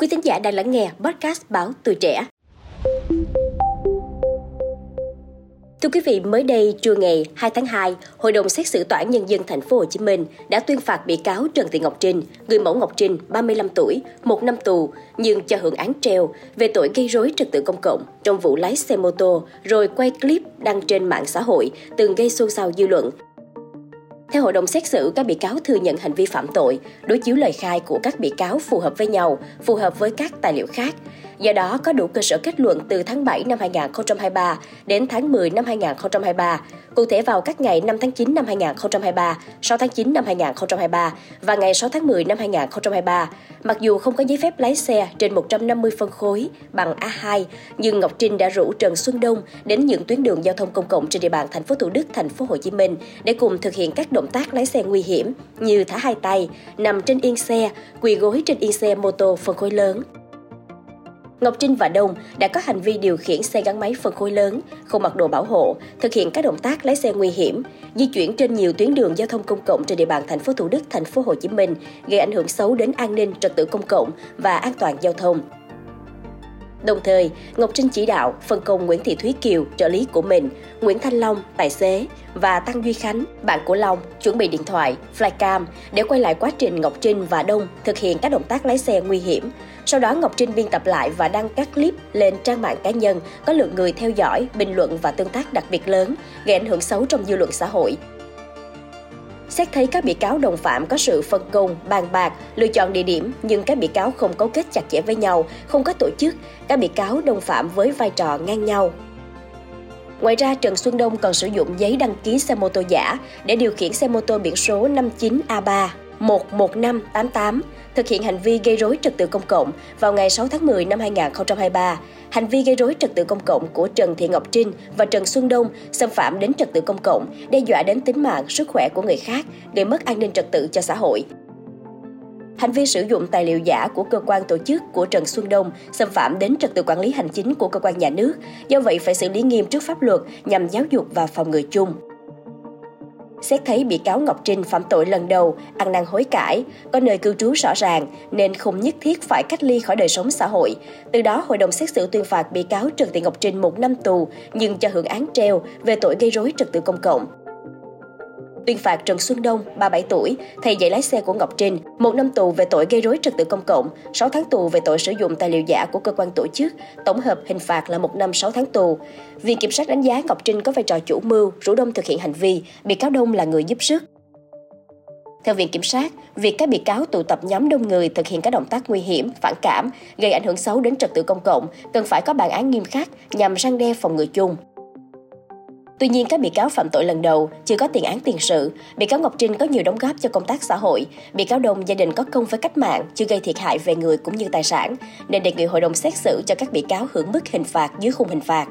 Quý thính giả đang lắng nghe podcast báo Tuổi Trẻ. Thưa quý vị, mới đây trưa ngày 2 tháng 2, Hội đồng xét xử Tòa án Nhân dân thành phố Hồ Chí Minh đã tuyên phạt bị cáo Trần Thị Ngọc Trinh, người mẫu Ngọc Trinh, 35 tuổi, một năm tù, nhưng cho hưởng án treo về tội gây rối trật tự công cộng trong vụ lái xe mô tô rồi quay clip đăng trên mạng xã hội từng gây xôn xao dư luận theo hội đồng xét xử, các bị cáo thừa nhận hành vi phạm tội, đối chiếu lời khai của các bị cáo phù hợp với nhau, phù hợp với các tài liệu khác. Do đó, có đủ cơ sở kết luận từ tháng 7 năm 2023 đến tháng 10 năm 2023, cụ thể vào các ngày 5 tháng 9 năm 2023, 6 tháng 9 năm 2023 và ngày 6 tháng 10 năm 2023. Mặc dù không có giấy phép lái xe trên 150 phân khối bằng A2, nhưng Ngọc Trinh đã rủ Trần Xuân Đông đến những tuyến đường giao thông công cộng trên địa bàn thành phố Thủ Đức, thành phố Hồ Chí Minh để cùng thực hiện các động tác lái xe nguy hiểm như thả hai tay, nằm trên yên xe, quỳ gối trên yên xe mô tô phân khối lớn. Ngọc Trinh và Đông đã có hành vi điều khiển xe gắn máy phân khối lớn, không mặc đồ bảo hộ, thực hiện các động tác lái xe nguy hiểm, di chuyển trên nhiều tuyến đường giao thông công cộng trên địa bàn thành phố Thủ Đức, thành phố Hồ Chí Minh, gây ảnh hưởng xấu đến an ninh, trật tự công cộng và an toàn giao thông. Đồng thời, Ngọc Trinh chỉ đạo phân công Nguyễn Thị Thúy Kiều, trợ lý của mình, Nguyễn Thanh Long, tài xế và Tăng Duy Khánh, bạn của Long, chuẩn bị điện thoại, flycam để quay lại quá trình Ngọc Trinh và Đông thực hiện các động tác lái xe nguy hiểm. Sau đó Ngọc Trinh biên tập lại và đăng các clip lên trang mạng cá nhân có lượng người theo dõi, bình luận và tương tác đặc biệt lớn, gây ảnh hưởng xấu trong dư luận xã hội. Xét thấy các bị cáo đồng phạm có sự phân công, bàn bạc, lựa chọn địa điểm nhưng các bị cáo không cấu kết chặt chẽ với nhau, không có tổ chức, các bị cáo đồng phạm với vai trò ngang nhau. Ngoài ra, Trần Xuân Đông còn sử dụng giấy đăng ký xe mô tô giả để điều khiển xe mô tô biển số 59A3 11588 thực hiện hành vi gây rối trật tự công cộng vào ngày 6 tháng 10 năm 2023. Hành vi gây rối trật tự công cộng của Trần Thị Ngọc Trinh và Trần Xuân Đông xâm phạm đến trật tự công cộng, đe dọa đến tính mạng, sức khỏe của người khác, gây mất an ninh trật tự cho xã hội. Hành vi sử dụng tài liệu giả của cơ quan tổ chức của Trần Xuân Đông xâm phạm đến trật tự quản lý hành chính của cơ quan nhà nước, do vậy phải xử lý nghiêm trước pháp luật nhằm giáo dục và phòng ngừa chung. Xét thấy bị cáo Ngọc Trinh phạm tội lần đầu, ăn năn hối cải, có nơi cư trú rõ ràng nên không nhất thiết phải cách ly khỏi đời sống xã hội. Từ đó, hội đồng xét xử tuyên phạt bị cáo Trần Thị Ngọc Trinh một năm tù nhưng cho hưởng án treo về tội gây rối trật tự công cộng tuyên phạt Trần Xuân Đông, 37 tuổi, thầy dạy lái xe của Ngọc Trinh, một năm tù về tội gây rối trật tự công cộng, 6 tháng tù về tội sử dụng tài liệu giả của cơ quan tổ chức, tổng hợp hình phạt là một năm 6 tháng tù. Viện kiểm sát đánh giá Ngọc Trinh có vai trò chủ mưu, rủ đông thực hiện hành vi, bị cáo Đông là người giúp sức. Theo Viện Kiểm sát, việc các bị cáo tụ tập nhóm đông người thực hiện các động tác nguy hiểm, phản cảm, gây ảnh hưởng xấu đến trật tự công cộng cần phải có bản án nghiêm khắc nhằm răng đe phòng ngừa chung. Tuy nhiên, các bị cáo phạm tội lần đầu chưa có tiền án tiền sự. Bị cáo Ngọc Trinh có nhiều đóng góp cho công tác xã hội. Bị cáo Đông gia đình có công với cách mạng, chưa gây thiệt hại về người cũng như tài sản, nên đề nghị hội đồng xét xử cho các bị cáo hưởng mức hình phạt dưới khung hình phạt.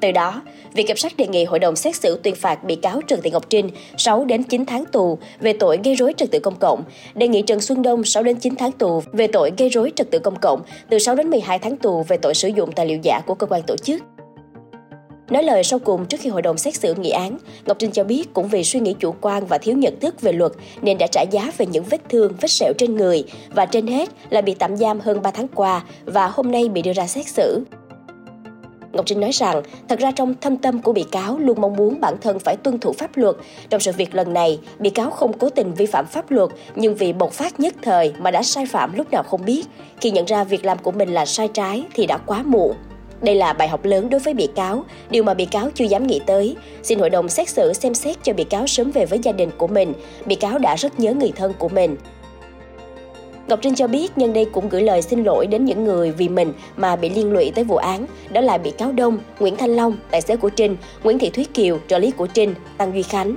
Từ đó, Viện Kiểm sát đề nghị hội đồng xét xử tuyên phạt bị cáo Trần Thị Ngọc Trinh 6 đến 9 tháng tù về tội gây rối trật tự công cộng, đề nghị Trần Xuân Đông 6 đến 9 tháng tù về tội gây rối trật tự công cộng, từ 6 đến 12 tháng tù về tội sử dụng tài liệu giả của cơ quan tổ chức. Nói lời sau cùng trước khi hội đồng xét xử nghị án, Ngọc Trinh cho biết cũng vì suy nghĩ chủ quan và thiếu nhận thức về luật nên đã trả giá về những vết thương, vết sẹo trên người và trên hết là bị tạm giam hơn 3 tháng qua và hôm nay bị đưa ra xét xử. Ngọc Trinh nói rằng, thật ra trong thâm tâm của bị cáo luôn mong muốn bản thân phải tuân thủ pháp luật. Trong sự việc lần này, bị cáo không cố tình vi phạm pháp luật, nhưng vì bộc phát nhất thời mà đã sai phạm lúc nào không biết. Khi nhận ra việc làm của mình là sai trái thì đã quá muộn. Đây là bài học lớn đối với bị cáo, điều mà bị cáo chưa dám nghĩ tới. Xin hội đồng xét xử xem xét cho bị cáo sớm về với gia đình của mình. Bị cáo đã rất nhớ người thân của mình. Ngọc Trinh cho biết nhân đây cũng gửi lời xin lỗi đến những người vì mình mà bị liên lụy tới vụ án, đó là bị cáo Đông, Nguyễn Thanh Long, tài xế của Trinh, Nguyễn Thị Thúy Kiều, trợ lý của Trinh, Tăng Duy Khánh.